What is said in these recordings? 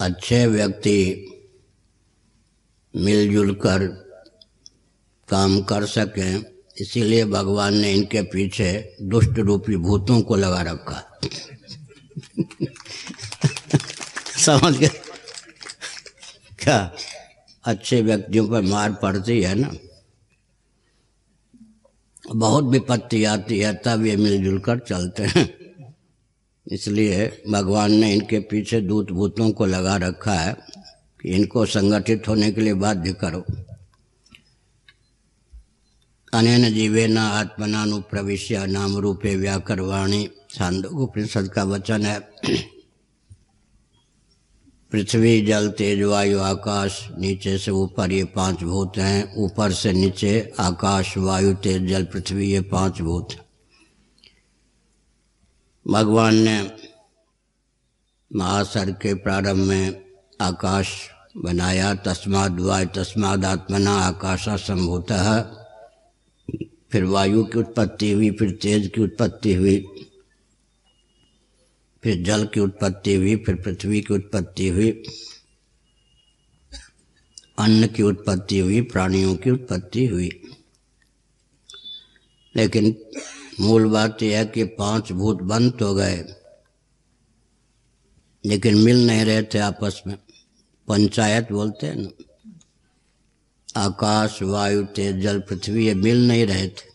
अच्छे व्यक्ति मिलजुल कर काम कर सकें, इसीलिए भगवान ने इनके पीछे दुष्ट रूपी भूतों को लगा रखा। समझ गए? क्या? अच्छे व्यक्तियों पर मार पड़ती है ना? बहुत विपत्ति आती है, तब ये मिलजुल कर चलते हैं। इसलिए भगवान ने इनके पीछे दूत भूतों को लगा रखा है कि इनको संगठित होने के लिए बाध्य करो। अनेन जीवेन आत्मनानुप्रविश्य नाम रूपे व्याकरवाणी। छांदो उपनिषद का वचन है, पृथ्वी, जल, तेज, वायु, आकाश, नीचे से ऊपर ये पाँच भूत हैं, ऊपर से नीचे आकाश, वायु, तेज, जल, पृथ्वी ये पाँच भूत भगवान ने महासर के प्रारंभ में आकाश बनाया, तस्माद वायु तस्माद आत्मना आकाशा संभूत। फिर वायु की उत्पत्ति हुई, फिर तेज की उत्पत्ति हुई, फिर जल की उत्पत्ति हुई, फिर पृथ्वी की उत्पत्ति हुई, अन्न की उत्पत्ति हुई, प्राणियों की उत्पत्ति हुई। लेकिन मूल बात यह है कि पाँच भूत बंद तो गए। लेकिन मिल नहीं रहे थे आपस में। पंचायत बोलते हैं ना, आकाश, वायु, तेज, जल, पृथ्वी, ये मिल नहीं रहे थे।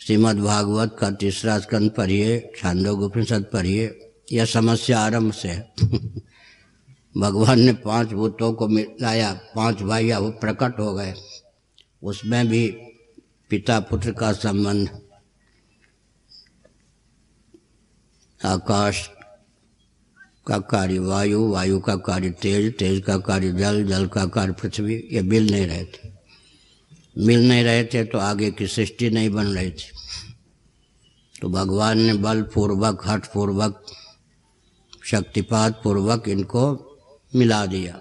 श्रीमद् भागवत का तीसरा स्कंद पढ़िए छांदोग उपनिषद पढ़िए, यह समस्या आरंभ से है। भगवान ने पाँच भूतों को मिलाया, पाँच भाइया वो प्रकट हो गए। उसमें भी पिता पुत्र का संबंध आकाश का कार्य वायु वायु का कार्य तेज तेज का कार्य जल जल का कार्य पृथ्वी, ये मिल नहीं रहे थे। मिल नहीं रहे थे तो आगे की सृष्टि नहीं बन रही थी। तो भगवान ने बल पूर्वक हठ पूर्वक शक्तिपात पूर्वक इनको मिला दिया।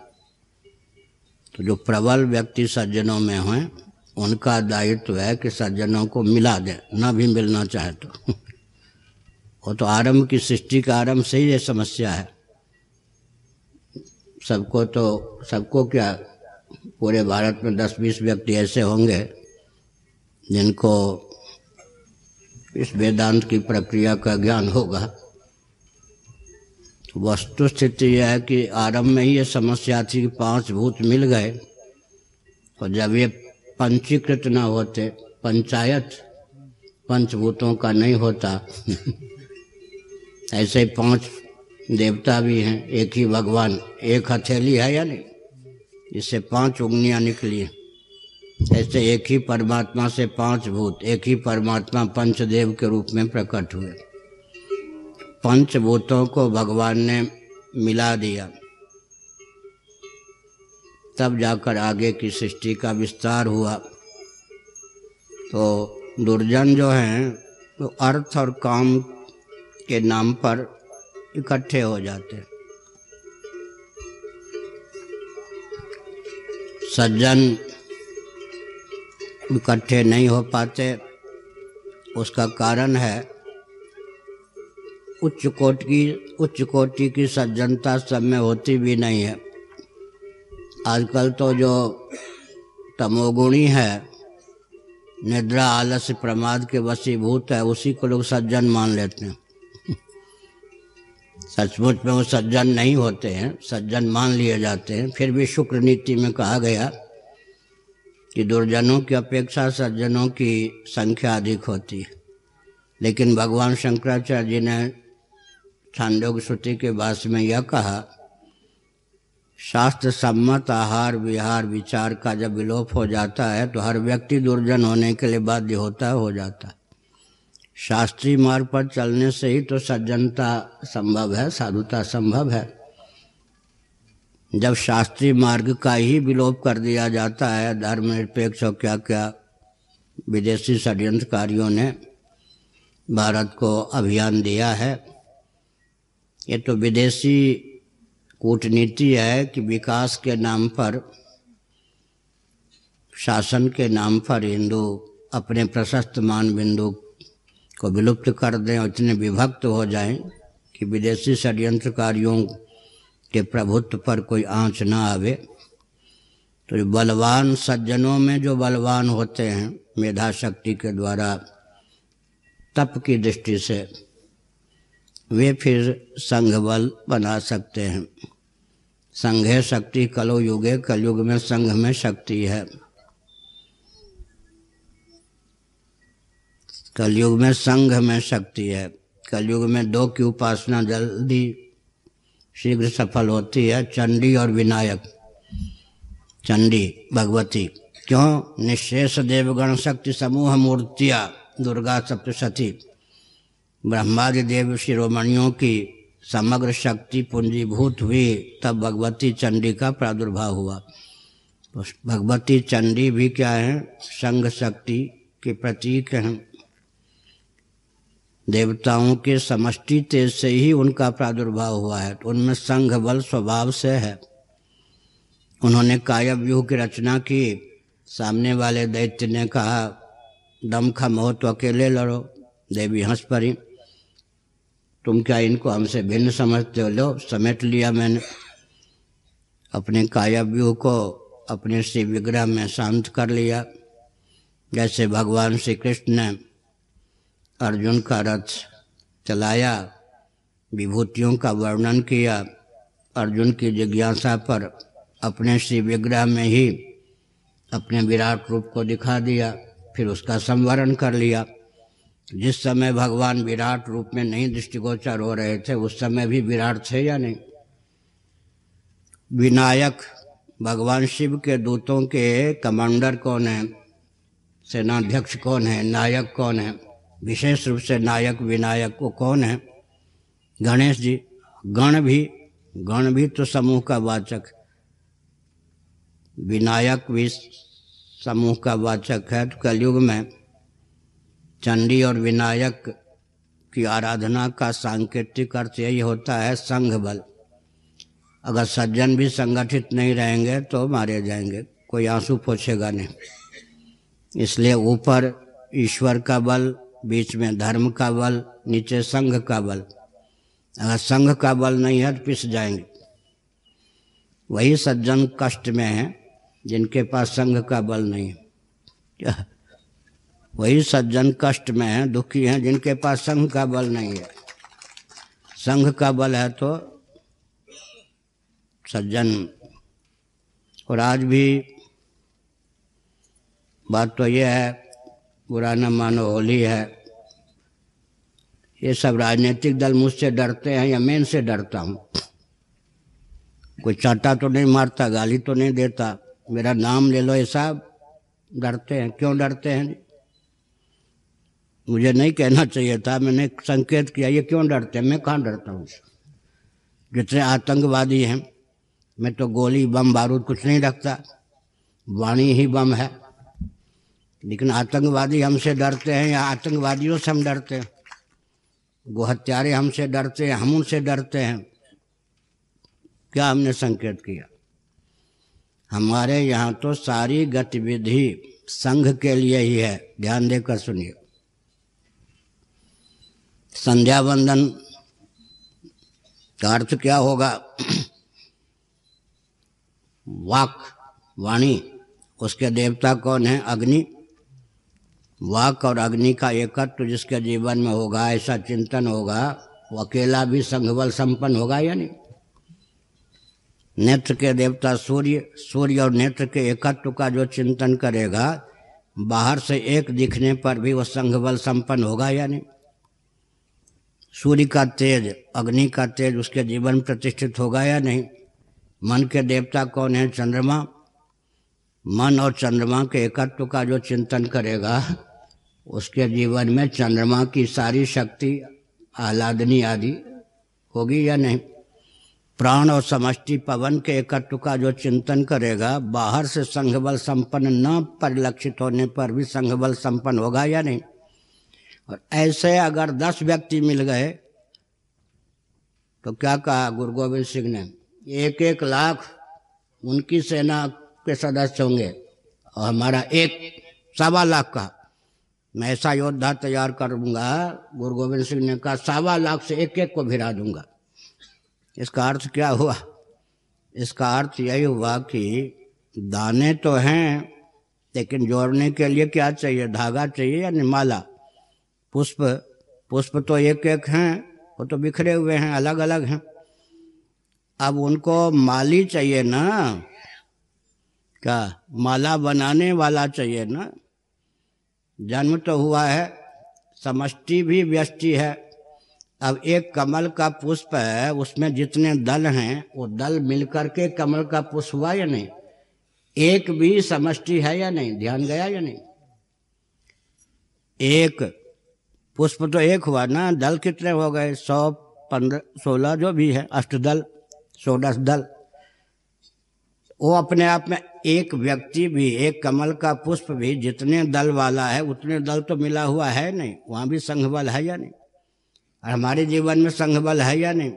तो जो प्रबल व्यक्ति सज्जनों में हैं, उनका दायित्व है कि सज्जनों को मिला दे, ना भी मिलना चाहे तो। वो तो आरंभ की सृष्टि का आरंभ से ही ये समस्या है। सबको तो सबको क्या, पूरे भारत में दस बीस व्यक्ति ऐसे होंगे जिनको इस वेदांत की प्रक्रिया का ज्ञान होगा। वस्तु स्थिति यह है कि आरंभ में ही ये समस्या थी कि पाँच भूत मिल गए और जब ये पंचीकृत न होते, पंचायत पंचभूतों का नहीं होता ऐसे पाँच देवता भी हैं, एक ही भगवान, एक हथेली है या नहीं? जिससे पाँच उंगलियाँ निकली ऐसे एक ही परमात्मा से पाँच भूत, एक ही परमात्मा पंचदेव के रूप में प्रकट हुए। पंचभूतों को भगवान ने मिला दिया। तब जाकर आगे की सृष्टि का विस्तार हुआ। तो दुर्जन जो हैं तो अर्थ और काम के नाम पर इकट्ठे हो जाते। सज्जन इकट्ठे नहीं हो पाते। उसका कारण है उच्च कोटि की उच्च कोटि की सज्जनता सब में होती भी नहीं है। आजकल तो जो तमोगुणी है, निद्रा, आलस्य, प्रमाद के वसीभूत है, उसी को लोग सज्जन मान लेते हैं। सचमुच में वो सज्जन नहीं होते हैं, सज्जन मान लिए जाते हैं। फिर भी शुक्र नीति में कहा गया कि दुर्जनों की अपेक्षा सज्जनों की संख्या अधिक होती है। लेकिन भगवान शंकराचार्य जी ने छांदोग श्रुति के भाष में यह कहा, शास्त्र सम्मत आहार विहार विचार का जब विलोप हो जाता है तो हर व्यक्ति दुर्जन होने के लिए बाध्य होता है हो जाता है। शास्त्रीय मार्ग पर चलने से ही तो सज्जनता संभव है, साधुता संभव है। जब शास्त्रीय मार्ग का ही विलोप कर दिया जाता है, धर्मनिरपेक्ष और क्या क्या विदेशी षड्यंत्रकारियों ने भारत को अभियान दिया है, ये तो विदेशी कूटनीति है कि विकास के नाम पर, शासन के नाम पर हिंदू अपने प्रशस्त मान बिंदु को विलुप्त कर दें और इतने विभक्त हो जाएँ कि विदेशी षड्यंत्रकारियों के प्रभुत्व पर कोई आँच ना आवे। तो बलवान सज्जनों में जो बलवान होते हैं मेधा शक्ति के द्वारा तप की दृष्टि से, वे फिर संघ बल बना सकते हैं। संघे शक्ति कलो युगे कलयुग में संघ में शक्ति है। कलयुग में संघ में शक्ति है। कलयुग में दो की उपासना जल्दी शीघ्र सफल होती है, चंडी और विनायक। चंडी, भगवती। क्यों? निशेष देवगण शक्ति समूह मूर्तियाँ, दुर्गा सप्तशती। ब्रह्मादि देव शिरोमणियों की समग्र शक्ति पूंजीभूत हुई, तब भगवती चंडी का प्रादुर्भाव हुआ। भगवती चंडी भी क्या है? संघ शक्ति के प्रतीक हैं। देवताओं के समष्टि तेज से ही उनका प्रादुर्भाव हुआ है तो उनमें संघ बल स्वभाव से है। उन्होंने कायव्यूह की रचना की। सामने वाले दैत्य ने कहा, दम खा मोह तो अकेले लड़ो, देवी हंस पड़ी। तुम क्या इनको हमसे भिन्न समझते हो? लो, समेट लिया मैंने। अपने कायाव्यूह को अपने श्री विग्रह में शांत कर लिया। जैसे भगवान श्री कृष्ण ने अर्जुन का रथ चलाया, विभूतियों का वर्णन किया। अर्जुन की जिज्ञासा पर अपने श्री विग्रह में ही अपने विराट रूप को दिखा दिया, फिर उसका संवरण कर लिया। जिस समय भगवान विराट रूप में नहीं दृष्टिगोचर हो रहे थे, उस समय भी विराट थे या नहीं? विनायक, भगवान शिव के दूतों के कमांडर कौन है? सेनाध्यक्ष कौन है? नायक कौन है? विशेष रूप से नायक, विनायक वो कौन है? गणेश जी। गण भी गण भी तो समूह का वाचक। विनायक भी समूह का वाचक है। तो कलयुग में चंडी और विनायक की आराधना का सांकेतिक अर्थ यही होता है, संघ बल। अगर सज्जन भी संगठित नहीं रहेंगे तो मारे जाएँगे। कोई आँसू पोछेगा नहीं। इसलिए ऊपर ईश्वर का बल बीच में धर्म का बल, नीचे संघ का बल। अगर संघ का बल नहीं है तो पिस जाएँगे। वही सज्जन कष्ट में है, जिनके पास संघ का बल नहीं है। वही सज्जन कष्ट में है, दुखी हैं, जिनके पास संघ का बल नहीं है। संघ का बल है तो सज्जन। और आज भी बात तो यह है, बुरा न मानो होली है। ये सब राजनीतिक दल मुझसे डरते हैं या मैं इनसे डरता हूँ। कोई चाटा तो नहीं मारता, गाली तो नहीं देता। मेरा नाम ले लो ऐसा डरते हैं। क्यों डरते हैं? मुझे नहीं कहना चाहिए था, मैंने संकेत किया, ये क्यों डरते हैं? मैं कहाँ डरता हूँ? जितने आतंकवादी हैं, मैं तो गोली, बम, बारूद कुछ नहीं रखता। वाणी ही बम है। लेकिन आतंकवादी हमसे डरते हैं या आतंकवादियों से हम डरते हैं? वो हत्यारे हमसे डरते हैं, हम उनसे डरते हैं। क्या हमने संकेत किया? हमारे यहाँ तो सारी गतिविधि संघ के लिए ही है। ध्यान देकर सुनिए। संध्या वंदन का अर्थ क्या होगा? वाक वाणी, उसके देवता कौन है? अग्नि। वाक और अग्नि का एकत्व जिसके जीवन में होगा, ऐसा चिंतन होगा, वो अकेला भी संघबल संपन्न होगा या नहीं? नेत्र के देवता सूर्य सूर्य और नेत्र के एकत्व का जो चिंतन करेगा, बाहर से एक दिखने पर भी वह संघबल संपन्न होगा या नहीं? सूर्य का तेज, अग्नि का तेज उसके जीवन प्रतिष्ठित होगा या नहीं? मन के देवता कौन है? चंद्रमा। मन और चंद्रमा के एकत्व का जो चिंतन करेगा उसके जीवन में चंद्रमा की सारी शक्ति, आह्लादनी आदि होगी या नहीं? प्राण और समष्टि पवन के एकत्व का जो चिंतन करेगा, बाहर से संघबल संपन्न न परिलक्षित होने पर भी संघबल संपन्न होगा या नहीं? और ऐसे अगर दस व्यक्ति मिल गए तो क्या कहा गुरु गोविंद सिंह ने? एक एक लाख उनकी सेना के सदस्य होंगे और हमारा एक सवा लाख का मैं ऐसा योद्धा तैयार करूँगा गुरु गोविंद सिंह ने कहा, सवा लाख से एक एक को भिरा दूँगा। इसका अर्थ क्या हुआ? इसका अर्थ यही हुआ कि दाने तो हैं, लेकिन जोड़ने के लिए क्या चाहिए? धागा चाहिए या माला? पुष्प। पुष्प तो एक एक हैं, वो तो बिखरे हुए हैं अलग अलग हैं। अब उनको माली चाहिए ना? क्या? माला बनाने वाला चाहिए ना? जन्म तो हुआ है, समष्टि भी व्यष्टि है। अब एक कमल का पुष्प है, उसमें जितने दल हैं, वो दल मिलकर के कमल का पुष्प हुआ या नहीं? एक भी समष्टि है या नहीं? ध्यान गया या नहीं? एक, पुष्प तो एक हुआ ना, दल कितने हो गए? सौ, पंद्रह, सोलह जो भी है, अष्टदल सोलह दल। वो अपने आप में एक व्यक्ति भी, एक कमल का पुष्प भी जितने दल वाला है, उतने दल तो मिला हुआ है नहीं। वहाँ भी संघ बल है या नहीं? और हमारे जीवन में संघ बल है या नहीं?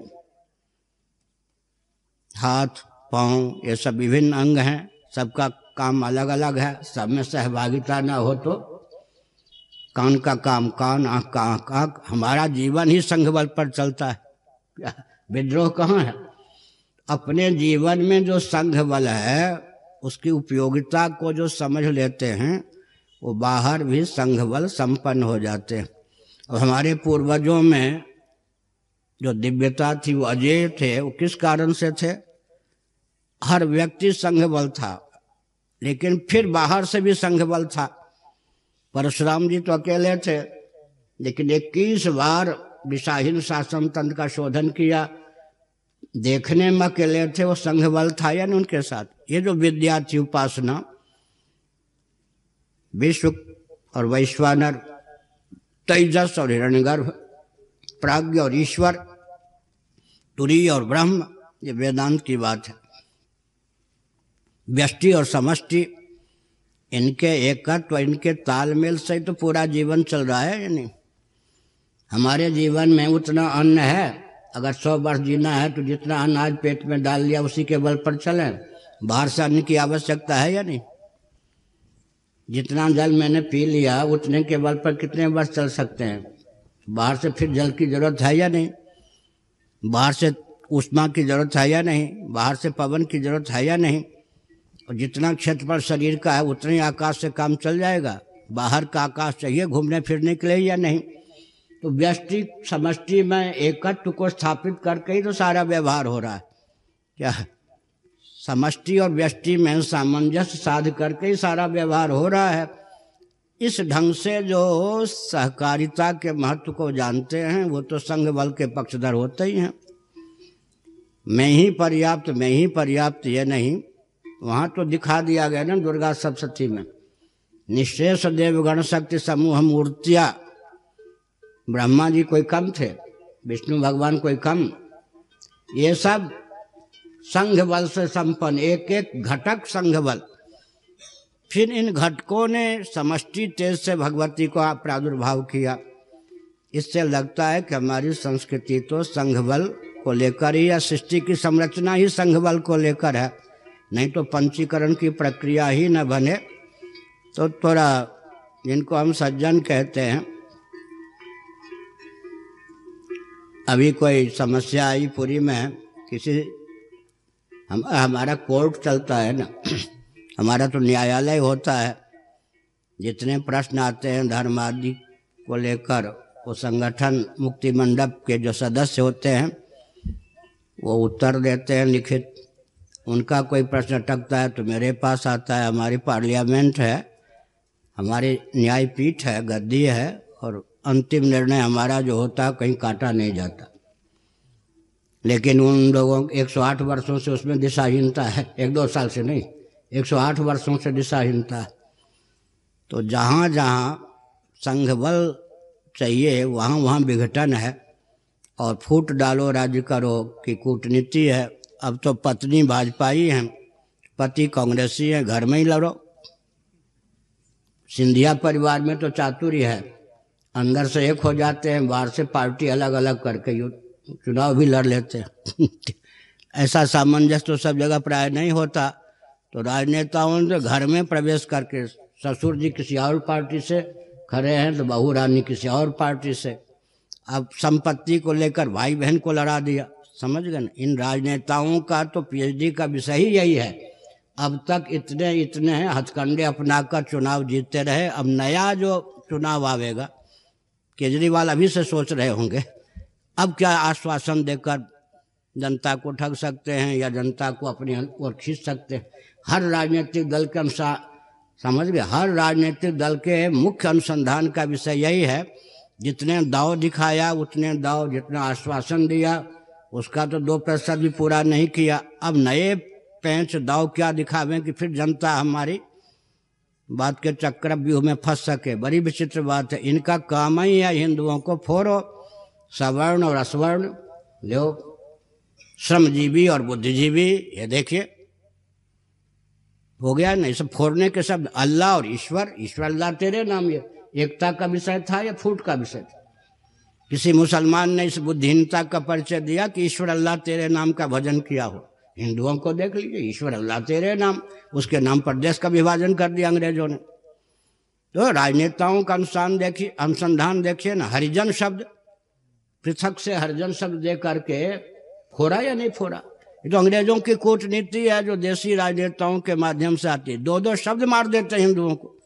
हाथ, पाँव, ये सब विभिन्न अंग हैं, सबका काम अलग अलग है। सब में सहभागिता ना हो तो कान का काम, कान, आँख का आँख आँख, हमारा जीवन ही संघ बल पर चलता है। विद्रोह कहाँ है? अपने जीवन में जो संघ बल है, उसकी उपयोगिता को जो समझ लेते हैं, वो बाहर भी संघ बल संपन्न हो जाते हैं। और हमारे पूर्वजों में जो दिव्यता थी, वो अजय थे, वो किस कारण से थे? हर व्यक्ति संघ बल था, लेकिन फिर बाहर से भी संघ बल था। परशुराम जी तो अकेले थे, लेकिन इक्कीस बार विशाहीन शासन तंत्र का शोधन किया देखने में अकेले थे, वो संघ बल था या उनके साथ? ये जो विद्या थी उपासना, विश्व और वैश्वानर, तेजस और हिरण्यगर्भ प्राज्ञ और ईश्वर, तुरी और ब्रह्म, ये वेदांत की बात है। व्यष्टि और समष्टि, इनके एकत्व, इनके तालमेल से तो पूरा जीवन चल रहा है यानी हमारे जीवन में उतना अन्न है। अगर सौ वर्ष जीना है तो जितना अनाज पेट में डाल लिया उसी के बल पर चले। बाहर से अन्न की आवश्यकता है या नहीं? जितना जल मैंने पी लिया, उतने के बल पर कितने वर्ष चल सकते हैं? बाहर से फिर जल की ज़रूरत है या नहीं? बाहर से उष्मा की ज़रूरत है या नहीं? बाहर से पवन की ज़रूरत है या नहीं? और जितना क्षेत्रफल शरीर का है, उतने आकाश से काम चल जाएगा। बाहर का आकाश चाहिए, घूमने फिरने के लिए या नहीं? तो व्यष्टि समष्टि में एकत्व को स्थापित करके ही तो सारा व्यवहार हो रहा है। क्या? समष्टि और व्यष्टि में सामंजस्य साध करके ही सारा व्यवहार हो रहा है। इस ढंग से जो सहकारिता के महत्व को जानते हैं, वो तो संघ बल के पक्षधर होते ही हैं। मैं ही पर्याप्त, मैं ही पर्याप्त, ये नहीं। वहाँ तो दिखा दिया गया ना दुर्गा सप्तती में। निशेष देवगण शक्ति समूह मूर्तिया ब्रह्मा जी कोई कम थे, विष्णु भगवान कोई कम। ये सब संघ बल से संपन्न एक एक घटक संघ बल फिर इन घटकों ने समष्टि तेज से भगवती को प्रादुर्भाव किया। इससे लगता है कि हमारी संस्कृति तो संघ बल को लेकर ही या सृष्टि की संरचना ही संघ बल को लेकर है। नहीं तो पंचीकरण की प्रक्रिया ही न बने। तो थोड़ा जिनको हम सज्जन कहते हैं अभी कोई समस्या आई पूरी में, किसी, हम, हमारा कोर्ट चलता है ना, हमारा तो न्यायालय होता है। जितने प्रश्न आते हैं धर्म आदि को लेकर, वो संगठन, मुक्ति मंडप के जो सदस्य होते हैं, वो उत्तर देते हैं लिखित। उनका कोई प्रश्न अटकता है तो मेरे पास आता है। हमारी पार्लियामेंट है, हमारी न्यायपीठ है, गद्दी है, और अंतिम निर्णय हमारा जो होता है कहीं काटा नहीं जाता। लेकिन उन लोगों 108 वर्षों से उसमें दिशाहीनता है। एक दो साल से नहीं 108 वर्षों से दिशाहीनता है। तो जहाँ जहाँ संघ बल चाहिए, वहाँ वहाँ विघटन है और फूट डालो, राज्य करो की कूटनीति है। अब तो पत्नी भाजपाई है, पति कांग्रेसी है, घर में ही लड़ो। सिंधिया परिवार में तो चातुर्य है। अंदर से एक हो जाते हैं, बाहर से पार्टी अलग अलग करके चुनाव भी लड़ लेते हैं। ऐसा सामंजस्य तो सब जगह प्राय नहीं होता। तो राजनेताओं ने घर में प्रवेश करके ससुर जी किसी और पार्टी से खड़े हैं तो बहू रानी किसी और पार्टी से। अब संपत्ति को लेकर भाई बहन को लड़ा दिया। समझ गए ना? इन राजनेताओं का तो पीएचडी का विषय ही यही है। अब तक इतने इतने हथकंडे अपनाकर चुनाव जीतते रहे। अब नया जो चुनाव आवेगा केजरीवाल अभी से सोच रहे होंगे। अब क्या आश्वासन देकर जनता को ठग सकते हैं या जनता को अपनी ओर खींच सकते हैं? हर राजनीतिक दल के अनुसार, समझ गए? हर राजनीतिक दल के मुख्य अनुसंधान का विषय यही है, जितने दाव दिखाया, उतने दाव जितना आश्वासन दिया, उसका तो दो प्रतिशत भी पूरा नहीं किया। अब नए पैंच दाव क्या दिखावे कि फिर जनता हमारी बात के चक्र व्यूह में फंस सके। बड़ी विचित्र बात है। इनका काम ही है हिंदुओं को फोड़ो सवर्ण और असवर्ण। लो, श्रमजीवी और बुद्धिजीवी, ये देखिए। हो गया नहीं सब फोड़ने के शब्द। अल्लाह और ईश्वर ईश्वर अल्लाह तेरे नाम ये। एकता का विषय था या फूट का विषय था? किसी मुसलमान ने इस बुद्धिहीनता का परिचय दिया कि ईश्वर अल्लाह तेरे नाम का भजन किया हो। हिंदुओं को देख लीजिए, ईश्वर अल्लाह तेरे नाम, उसके नाम पर देश का विभाजन कर दिया अंग्रेज़ों ने। तो राजनेताओं का अनुसार देखिए अनुसंधान देखिए ना, हरिजन शब्द, पृथक से हरिजन शब्द दे करके फोड़ा या नहीं फोड़ा? ये तो अंग्रेज़ों की कूटनीति है जो देशी राजनेताओं के माध्यम से आती है। दो दो शब्द मार देते हैं हिंदुओं को।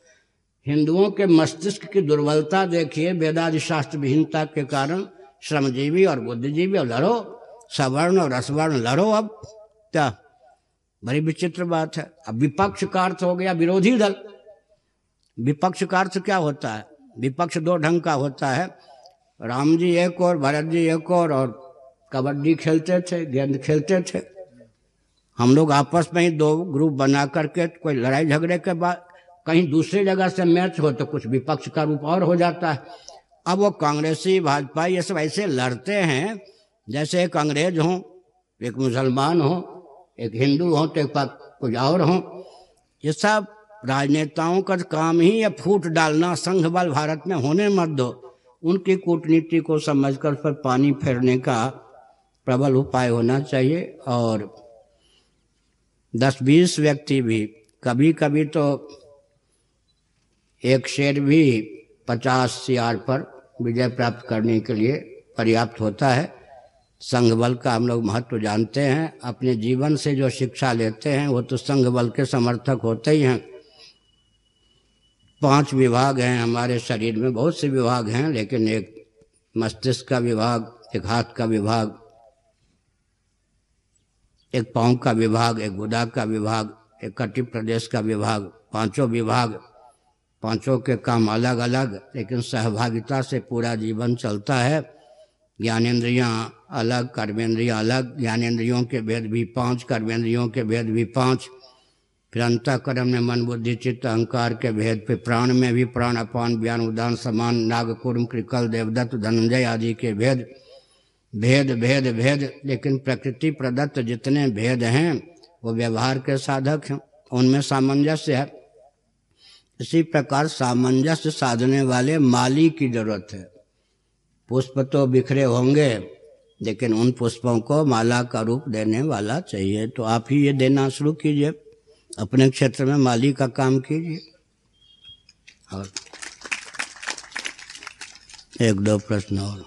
हिंदुओं के मस्तिष्क की दुर्बलता देखिए वेदादि शास्त्र विहीनता के कारण, श्रमजीवी और बुद्धिजीवी और लड़ो, सवर्ण और असवर्ण लड़ो अब। क्या बड़ी विचित्र बात है। अब विपक्ष का अर्थ हो गया विरोधी दल। विपक्ष का अर्थ क्या होता है? विपक्ष दो ढंग का होता है। राम जी एक और, भरत जी एक और और कबड्डी खेलते थे, गेंद खेलते थे। हम लोग आपस में ही दो ग्रुप बना करके कोई लड़ाई झगड़े के बाद कहीं दूसरी जगह से मैच हो तो कुछ विपक्ष का रूप और हो जाता है। अब वो कांग्रेसी, भाजपा ये सब ऐसे लड़ते हैं जैसे एक अंग्रेज़ हो, एक मुसलमान हो एक हिंदू हो तो एक कुछ और हो। ये सब राजनेताओं का काम ही या फूट डालना, संघ बल भारत में होने मत दो। उनकी कूटनीति को समझकर उस पर पानी फेरने का प्रबल उपाय होना चाहिए और दस बीस व्यक्ति भी कभी कभी तो एक शेर भी पचास सियार पर विजय प्राप्त करने के लिए पर्याप्त होता है। संघ बल का हम लोग महत्व जानते हैं। अपने जीवन से जो शिक्षा लेते हैं, वो तो संघ बल के समर्थक होते ही हैं। पाँच विभाग हैं, हमारे शरीर में बहुत से विभाग हैं, लेकिन एक मस्तिष्क का विभाग, एक हाथ का विभाग, एक पाँव का विभाग, एक गुदा का विभाग, एक कटि प्रदेश का विभाग, पाँचों विभाग, पाँचों के काम अलग अलग लेकिन सहभागिता से पूरा जीवन चलता है। ज्ञानेन्द्रियाँ अलग, कर्मेंद्रियाँ अलग, ज्ञानेन्द्रियों के भेद भी पाँच, कर्मेंद्रियों के भेद भी पाँच। फिर अंतकर्म में मन, बुद्धि, चित्त, अहंकार के भेद, फिर प्राण में भी प्राण, अपान, ज्ञान, उदान, समान नागकुर्म कृकल देवदत्त, धनंजय आदि के भेद। भेद भेद भेद, लेकिन प्रकृति प्रदत्त जितने भेद हैं, वो व्यवहार के साधक हैं, उनमें सामंजस्य है। इसी प्रकार सामंजस्य साधने वाले माली की ज़रूरत है। पुष्प तो बिखरे होंगे, लेकिन उन पुष्पों को माला का रूप देने वाला चाहिए। तो आप ही ये देना शुरू कीजिए। अपने क्षेत्र में माली का काम कीजिए। और एक दो प्रश्न और।